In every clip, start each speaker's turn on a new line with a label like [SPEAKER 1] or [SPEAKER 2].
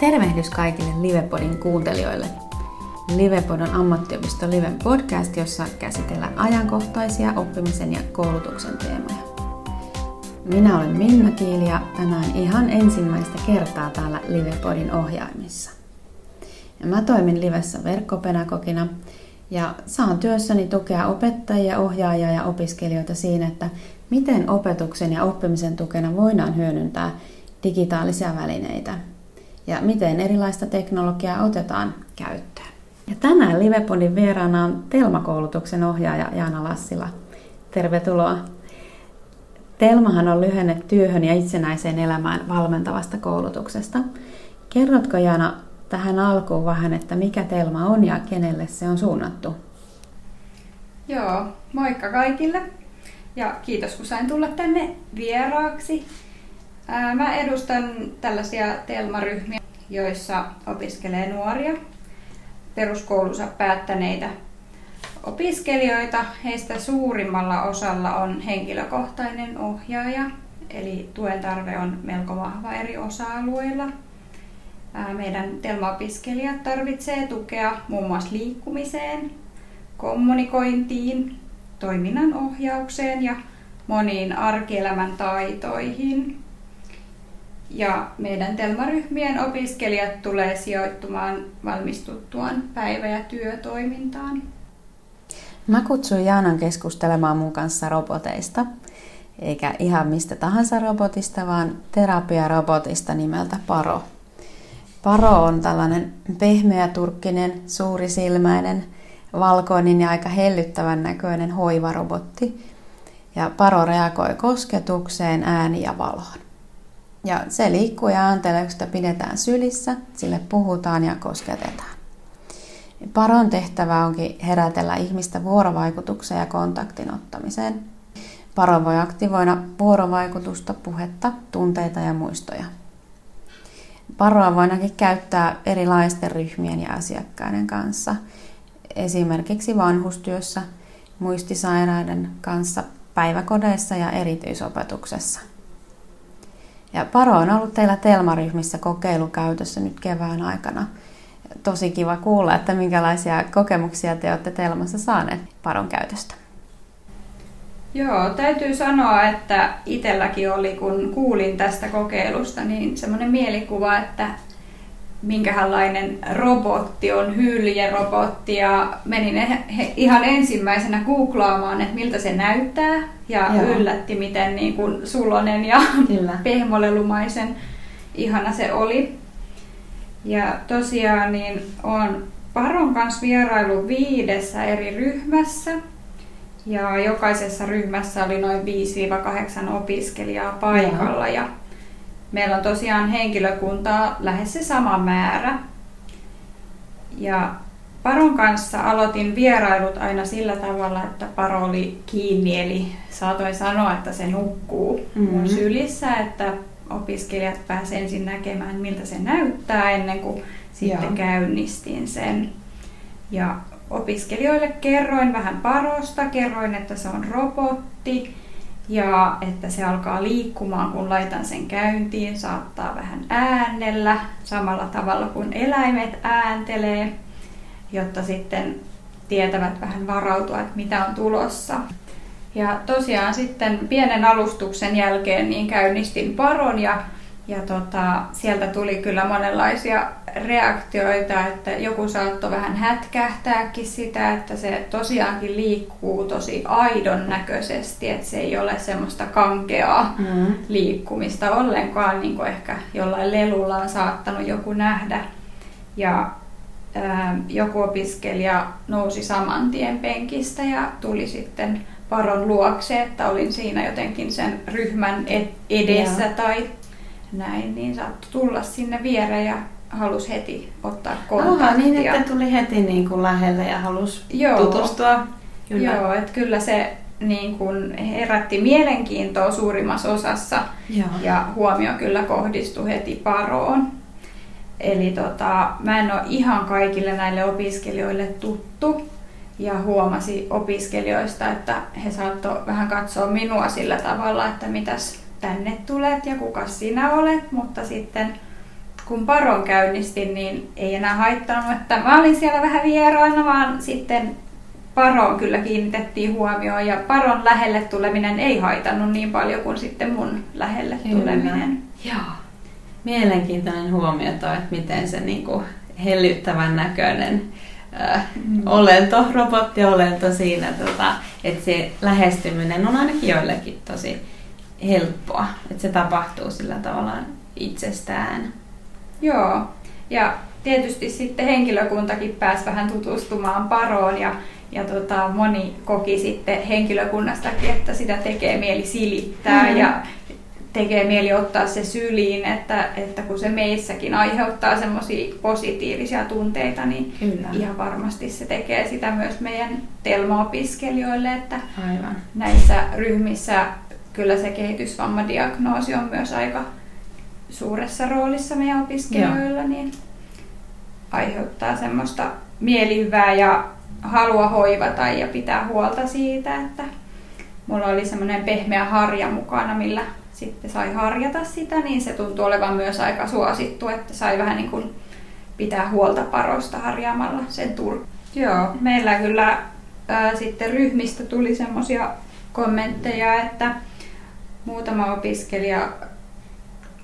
[SPEAKER 1] Tervehdys kaikille Livepodin kuuntelijoille. Livepod on ammattiopisto Liven podcast, jossa käsitellään ajankohtaisia oppimisen ja koulutuksen teemoja. Minä olen Minna Kiili ja tänään ihan ensimmäistä kertaa täällä Livepodin ohjaimissa. Ja mä toimin Livessä verkkopedagogina ja saan työssäni tukea opettajia, ohjaajia ja opiskelijoita siinä, että miten opetuksen ja oppimisen tukena voidaan hyödyntää digitaalisia välineitä ja miten erilaista teknologiaa otetaan käyttöön. Ja tänään Livepodin vieraana on Telma-koulutuksen ohjaaja Jaana Lassila. Tervetuloa. Telmahan on lyhenne työhön ja itsenäiseen elämään valmentavasta koulutuksesta. Kerrotko Jaana tähän alkuun vähän, että mikä Telma on ja kenelle se on suunnattu?
[SPEAKER 2] Joo, moikka kaikille ja kiitos kun sain tulla tänne vieraaksi. Mä edustan tällaisia Telma-ryhmiä, joissa opiskelee nuoria peruskoulunsa päättäneitä opiskelijoita. Heistä suurimmalla osalla on henkilökohtainen ohjaaja, eli tuen tarve on melko vahva eri osa-alueilla. Meidän Telma-opiskelijat tukea muun muassa liikkumiseen, kommunikointiin, toiminnan ohjaukseen ja moniin arkielämän taitoihin. Ja meidän Telmaryhmien opiskelijat tulee sijoittumaan valmistuttuaan päivä- ja työtoimintaan.
[SPEAKER 1] Mä kutsuin Jaanan keskustelemaan mun kanssa roboteista, eikä ihan mistä tahansa robotista, vaan terapiarobotista nimeltä Paro. Paro on tällainen pehmeä turkkinen, suurisilmäinen, valkoinen ja aika hellyttävän näköinen hoivarobotti. Ja Paro reagoi kosketukseen, ääni ja valoon. Ja se liikkuu ja ääntelee, kun sitä pidetään sylissä, sille puhutaan ja kosketetaan. Paron tehtävä onkin herätellä ihmistä vuorovaikutukseen ja kontaktin ottamiseen. Paro voi aktivoida vuorovaikutusta, puhetta, tunteita ja muistoja. Paroa voidaankin käyttää erilaisten ryhmien ja asiakkaiden kanssa, esimerkiksi vanhustyössä, muistisairaiden kanssa, päiväkodeissa ja erityisopetuksessa. Ja Paro on ollut teillä Telma-ryhmissä kokeilukäytössä nyt kevään aikana. Tosi kiva kuulla, että minkälaisia kokemuksia te olette Telmassa saaneet Paron käytöstä.
[SPEAKER 2] Joo, täytyy sanoa, että itselläkin oli, kun kuulin tästä kokeilusta, niin semmoinen mielikuva, että minkälainen robotti on hyljerobotti ja menin ihan ensimmäisenä googlaamaan, että miltä se näyttää ja Joo. yllätti, miten niin kuin sulonen ja pehmolelumaisen ihana se oli. Ja tosiaan niin on Paron kanssa vierailu viidessä eri ryhmässä ja jokaisessa ryhmässä oli noin 5-8 opiskelijaa paikalla ja meillä on tosiaan henkilökuntaa lähes se sama määrä. Ja Paron kanssa aloitin vierailut aina sillä tavalla, että Paro oli kiinni, eli saatoin sanoa, että se nukkuu mm-hmm. mun sylissä, että opiskelijat pääsevät ensin näkemään, miltä se näyttää ennen kuin sitten Joo. käynnistin sen. Ja opiskelijoille kerroin vähän Parosta, kerroin, että se on robotti, ja että se alkaa liikkumaan, kun laitan sen käyntiin, saattaa vähän äänellä samalla tavalla kuin eläimet ääntelee, jotta sitten tietävät vähän varautua, että mitä on tulossa. Ja tosiaan sitten pienen alustuksen jälkeen niin käynnistin paron ja ja tota, sieltä tuli kyllä monenlaisia reaktioita, että joku saattoi vähän hätkähtääkin sitä, että se tosiaankin liikkuu tosi aidon näköisesti, että se ei ole semmoista kankeaa mm. liikkumista ollenkaan, niin kuin ehkä jollain lelulla on saattanut joku nähdä. Ja ää, joku opiskelija nousi saman tien penkistä ja tuli sitten paron luokse, että olin siinä jotenkin sen ryhmän edessä ja. tai näin, niin saattoi tulla sinne viereen ja halusi heti ottaa kontaktia. Aha,
[SPEAKER 1] niin, että tuli heti niin kuin lähelle ja halusi Joo. tutustua.
[SPEAKER 2] Kyllä. Joo, että kyllä se niin kuin herätti mielenkiintoa suurimmassa osassa Joo. ja huomio kyllä kohdistui heti paroon. Eli tota, mä en ole ihan kaikille näille opiskelijoille tuttu ja huomasi opiskelijoista, että he saattoi vähän katsoa minua sillä tavalla, että mitäs tänne tulet ja kuka sinä olet, mutta sitten kun paron käynnistin, niin ei enää haittanut, että mä olin siellä vähän vieraana, vaan sitten Paroon kyllä kiinnitettiin huomioon ja Paron lähelle tuleminen ei haitannut niin paljon kuin sitten mun lähelle kyllä. tuleminen.
[SPEAKER 1] Joo. Mielenkiintoinen huomio toi, että miten se niinku hellyttävän näköinen äh, mm. olento, robottiolento siinä, tota, että se lähestyminen on ainakin joillekin tosi helppoa, että se tapahtuu sillä tavalla itsestään.
[SPEAKER 2] Joo, ja tietysti sitten henkilökuntakin pääsi vähän tutustumaan paroon ja, ja tota, moni koki sitten henkilökunnastakin, että sitä tekee mieli silittää mm-hmm. ja tekee mieli ottaa se syliin, että, että kun se meissäkin aiheuttaa semmoisia positiivisia tunteita, niin Kyllä. ihan varmasti se tekee sitä myös meidän Telma-opiskelijoille, että Aivan. näissä ryhmissä kyllä se kehitysvammadiagnoosi on myös aika suuressa roolissa meidän opiskelijoilla, Joo. niin aiheuttaa semmoista mielihyvää ja halua hoivata ja pitää huolta siitä, että mulla oli semmoinen pehmeä harja mukana, millä sitten sai harjata sitä, niin se tuntuu olevan myös aika suosittu, että sai vähän niin kuin pitää huolta parosta harjaamalla sen tur. Joo, meillä kyllä ää, sitten ryhmistä tuli semmoisia kommentteja, että muutama opiskelija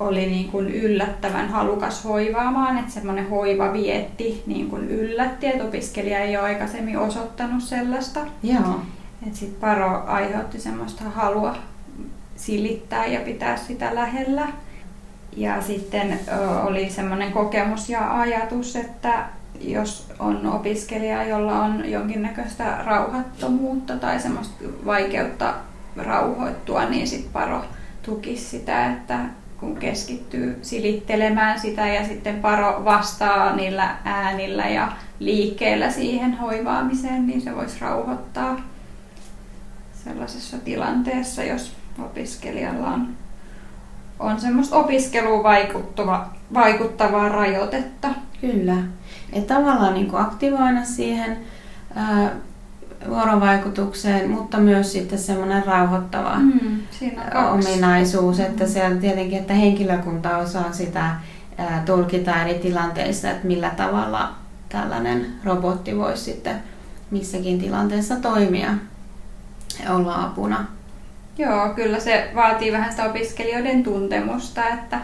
[SPEAKER 2] oli niin kuin yllättävän halukas hoivaamaan, että semmoinen hoiva vietti niin kuin yllätti, että opiskelija ei ole aikaisemmin osoittanut sellaista.
[SPEAKER 1] Joo.
[SPEAKER 2] Että sitten Paro aiheutti semmoista halua silittää ja pitää sitä lähellä. Ja sitten oli semmoinen kokemus ja ajatus, että jos on opiskelija, jolla on jonkinnäköistä rauhattomuutta tai semmoista vaikeutta rauhoittua, niin sitten Paro tukisi sitä, että kun keskittyy silittelemään sitä ja sitten Paro vastaa niillä äänillä ja liikkeellä siihen hoivaamiseen, niin se voisi rauhoittaa sellaisessa tilanteessa, jos opiskelijalla on, on semmoista opiskeluun vaikuttava, vaikuttavaa rajoitetta.
[SPEAKER 1] Kyllä. Että tavallaan niin kuin aktivoida siihen ää, vuorovaikutukseen, mutta myös sitten semmoinen rauhoittava mm, ominaisuus, että se on tietenkin, että henkilökunta osaa sitä tulkita eri tilanteissa, että millä tavalla tällainen robotti voisi sitten missäkin tilanteessa toimia ja olla apuna.
[SPEAKER 2] Joo, kyllä se vaatii vähän sitä opiskelijoiden tuntemusta, että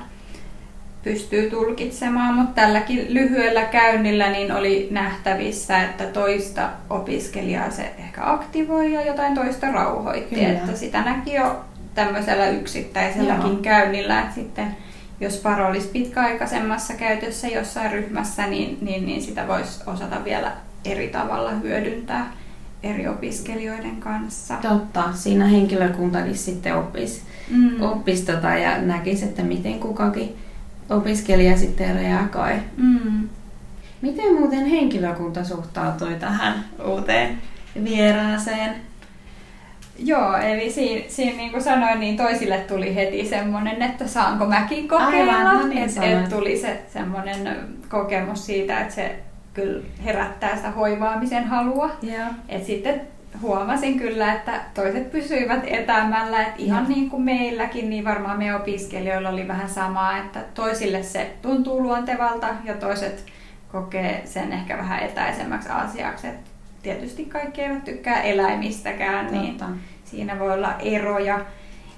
[SPEAKER 2] pystyy tulkitsemaan, mutta tälläkin lyhyellä käynnillä niin oli nähtävissä, että toista opiskelijaa se ehkä aktivoi ja jotain toista rauhoitti. Kyllä. Että sitä näki jo tämmöisellä yksittäiselläkin Joo. käynnillä, että sitten jos paro olisi pitkäaikaisemmassa käytössä jossain ryhmässä, niin, niin, niin sitä voisi osata vielä eri tavalla hyödyntää eri opiskelijoiden kanssa.
[SPEAKER 1] Totta, siinä henkilökuntakin sitten oppisi, mm. oppis tota ja näkisi, että miten kukakin opiskelija sitten reagoi. Mm. Miten muuten henkilökunta suhtautui tähän uuteen vieraaseen?
[SPEAKER 2] Joo, eli siinä, siinä niin kuin sanoin, niin toisille tuli heti semmoinen, että saanko mäkin kokeilla. Aivan, no niin et, et tuli se semmoinen kokemus siitä, että se kyllä herättää sitä hoivaamisen halua. Yeah. Et sitten huomasin kyllä, että toiset pysyivät etämällä, että ihan niin kuin meilläkin, niin varmaan me opiskelijoilla oli vähän samaa, että toisille se tuntuu luontevalta ja toiset kokee sen ehkä vähän etäisemmäksi asiaksi. Et tietysti kaikki eivät tykkää eläimistäkään, niin Totta. niin siinä voi olla eroja.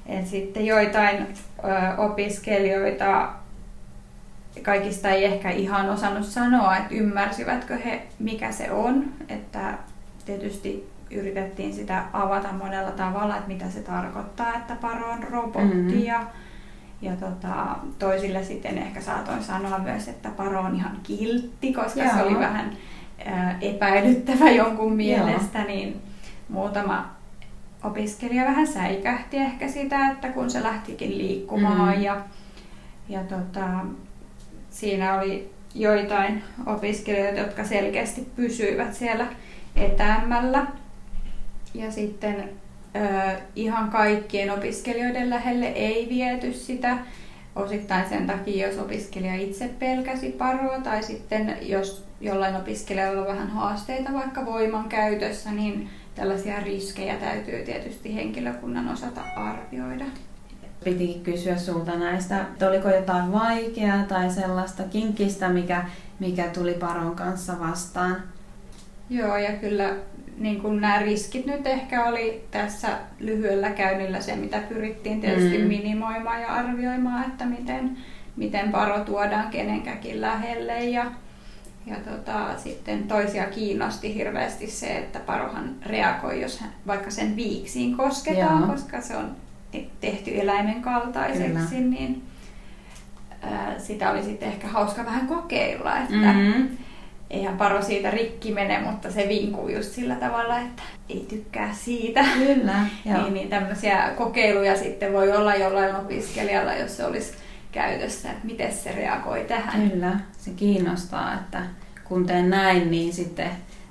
[SPEAKER 2] Et sitten joitain ö, opiskelijoita kaikista ei ehkä ihan osannut sanoa, että ymmärsivätkö he, mikä se on. Että tietysti yritettiin sitä avata monella tavalla, että mitä se tarkoittaa, että paro on robotti. Mm-hmm. Ja, ja tota, toisille sitten ehkä saatoin sanoa myös, että paro on ihan kiltti, koska Joo. se oli vähän ää, epäilyttävä jonkun mielestä, Joo. niin muutama opiskelija vähän säikähti ehkä sitä, että kun se lähtikin liikkumaan mm-hmm. ja, ja tota, siinä oli joitain opiskelijoita, jotka selkeästi pysyivät siellä etäämmällä. Ja sitten ihan kaikkien opiskelijoiden lähelle ei viety sitä. Osittain sen takia, jos opiskelija itse pelkäsi paroa tai sitten jos jollain opiskelijalla on vähän haasteita vaikka voiman käytössä, niin tällaisia riskejä täytyy tietysti henkilökunnan osata arvioida.
[SPEAKER 1] Pitikin kysyä sulta näistä, että oliko jotain vaikeaa tai sellaista kinkistä, mikä, mikä tuli Paron kanssa vastaan?
[SPEAKER 2] Joo, ja kyllä niin kuin nämä riskit nyt ehkä oli tässä lyhyellä käynnillä se, mitä pyrittiin tietysti mm. minimoimaan ja arvioimaan, että miten, miten paro tuodaan kenenkäkin lähelle. Ja, ja tota, sitten toisia kiinnosti hirveästi se, että parohan reagoi, jos hän, vaikka sen viiksiin kosketaan, Joo. koska se on tehty eläimen kaltaiseksi, Kyllä. niin ää, sitä oli sitten ehkä hauska vähän kokeilla, että mm-hmm eihän paro siitä rikki mene, mutta se vinkuu just sillä tavalla, että ei tykkää siitä.
[SPEAKER 1] Kyllä,
[SPEAKER 2] joo. niin, niin tämmöisiä kokeiluja sitten voi olla jollain opiskelijalla, jos se olisi käytössä, että miten se reagoi tähän.
[SPEAKER 1] Kyllä, se kiinnostaa, että kun teen näin, niin sitten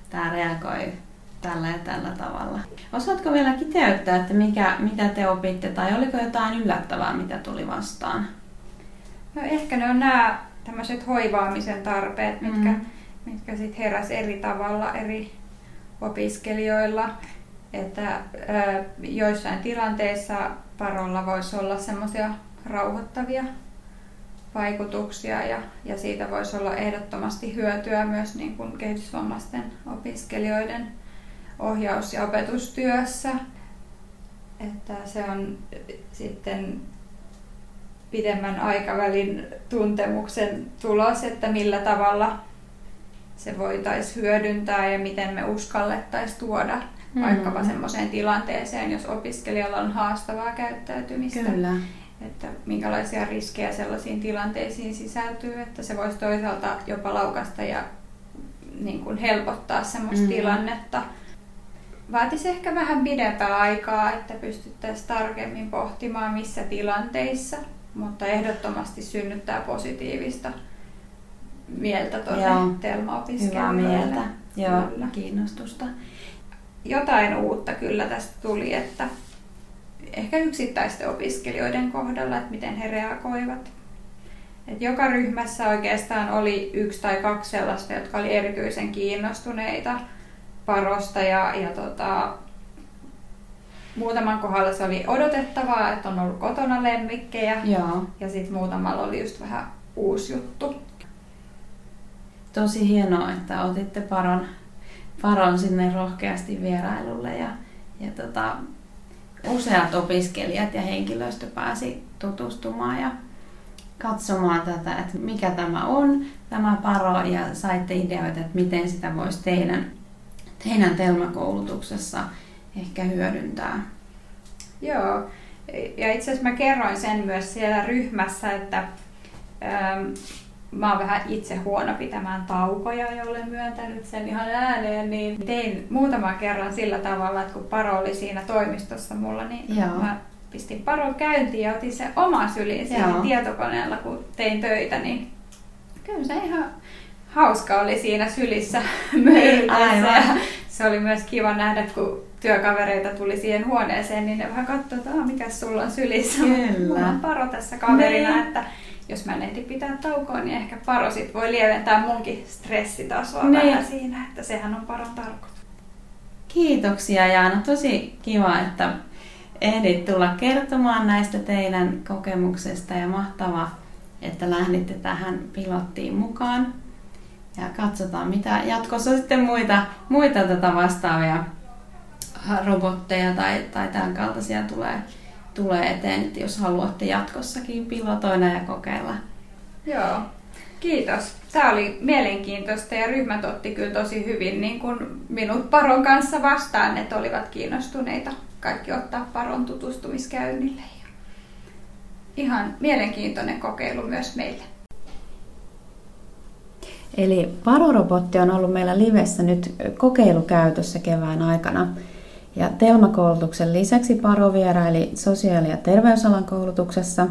[SPEAKER 1] tämä reagoi tällä ja tällä tavalla. Osaatko vielä kiteyttää, että mikä, mitä te opitte tai oliko jotain yllättävää, mitä tuli vastaan?
[SPEAKER 2] No ehkä ne on nämä tämmöiset hoivaamisen tarpeet, mitkä, mm mitkä sitten heräs eri tavalla eri opiskelijoilla. Että joissain tilanteissa parolla voisi olla semmoisia rauhoittavia vaikutuksia ja, ja siitä voisi olla ehdottomasti hyötyä myös niin kuin kehitysvammaisten opiskelijoiden ohjaus- ja opetustyössä. Että se on sitten pidemmän aikavälin tuntemuksen tulos, että millä tavalla se voitaisiin hyödyntää ja miten me uskallettaisiin tuoda mm-hmm. vaikkapa semmoiseen tilanteeseen, jos opiskelijalla on haastavaa käyttäytymistä.
[SPEAKER 1] Kyllä.
[SPEAKER 2] Että minkälaisia riskejä sellaisiin tilanteisiin sisältyy, että se voisi toisaalta jopa laukasta ja niin kuin helpottaa semmoista mm-hmm. tilannetta. Vaatisi ehkä vähän pidempää aikaa, että pystyttäisiin tarkemmin pohtimaan missä tilanteissa, mutta ehdottomasti synnyttää positiivista mieltä tuonne Telma-opiskelijoille.
[SPEAKER 1] Hyvää mieltä, joo, kyllä. kiinnostusta.
[SPEAKER 2] Jotain uutta kyllä tästä tuli, että ehkä yksittäisten opiskelijoiden kohdalla, että miten he reagoivat. Et joka ryhmässä oikeastaan oli yksi tai kaksi sellaista, jotka oli erityisen kiinnostuneita parosta ja, ja tota, muutaman kohdalla se oli odotettavaa, että on ollut kotona lemmikkejä
[SPEAKER 1] Joo.
[SPEAKER 2] ja sitten muutamalla oli just vähän uusi juttu
[SPEAKER 1] tosi hienoa, että otitte Paron, Paron sinne rohkeasti vierailulle ja, ja tota, useat opiskelijat ja henkilöstö pääsi tutustumaan ja katsomaan tätä, että mikä tämä on, tämä Paro, ja saitte ideoita, että miten sitä voisi teidän, teidän Telma-koulutuksessa ehkä hyödyntää.
[SPEAKER 2] Joo, ja itse asiassa mä kerroin sen myös siellä ryhmässä, että ähm, mä oon vähän itse huono pitämään taukoja ja olen myöntänyt sen ihan ääneen, niin tein muutaman kerran sillä tavalla, että kun Paro oli siinä toimistossa mulla, niin Joo. mä pistin Paron käyntiin ja otin se oma syliin siinä tietokoneella, kun tein töitä, niin kyllä se ihan hauska oli siinä sylissä möyrytessä. Se oli myös kiva nähdä, kun työkavereita tuli siihen huoneeseen, niin ne vähän katsoivat, että mikä sulla on sylissä. Kyllä. Mulla on Paro tässä kaverina, niin. että jos mä en ehdi pitää taukoa, niin ehkä parosit voi lieventää munkin stressitasoa niin. vähän siinä, että sehän on paron tarkoitus.
[SPEAKER 1] Kiitoksia Jaana, tosi kiva, että ehdit tulla kertomaan näistä teidän kokemuksesta ja mahtava, että lähditte tähän pilottiin mukaan. Ja katsotaan, mitä jatkossa sitten muita, muita tätä vastaavia robotteja tai, tai tämän kaltaisia tulee tulee eteen, että jos haluatte jatkossakin pilotoida ja kokeilla.
[SPEAKER 2] Joo, kiitos. Tämä oli mielenkiintoista ja ryhmät otti kyllä tosi hyvin niin kuin minut Paron kanssa vastaan, että olivat kiinnostuneita kaikki ottaa Paron tutustumiskäynnille. Ihan mielenkiintoinen kokeilu myös meille.
[SPEAKER 1] Eli Parorobotti on ollut meillä livessä nyt kokeilukäytössä kevään aikana. Ja Telma-koulutuksen lisäksi Paro vieraili sosiaali- ja terveysalan koulutuksessa.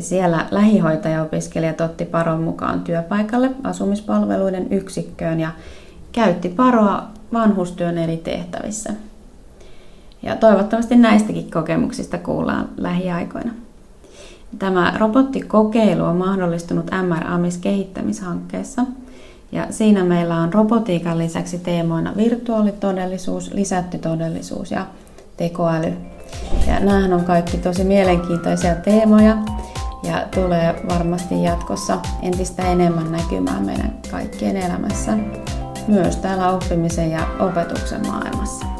[SPEAKER 1] Siellä lähihoitajaopiskelijat otti Paron mukaan työpaikalle asumispalveluiden yksikköön ja käytti Paroa vanhustyön eri tehtävissä. Ja toivottavasti näistäkin kokemuksista kuullaan lähiaikoina. Tämä robottikokeilu on mahdollistunut MR-AMIS kehittämishankkeessa – ja siinä meillä on robotiikan lisäksi teemoina virtuaalitodellisuus, lisätty todellisuus ja tekoäly. Ja näähän on kaikki tosi mielenkiintoisia teemoja ja tulee varmasti jatkossa entistä enemmän näkymään meidän kaikkien elämässä, myös täällä oppimisen ja opetuksen maailmassa.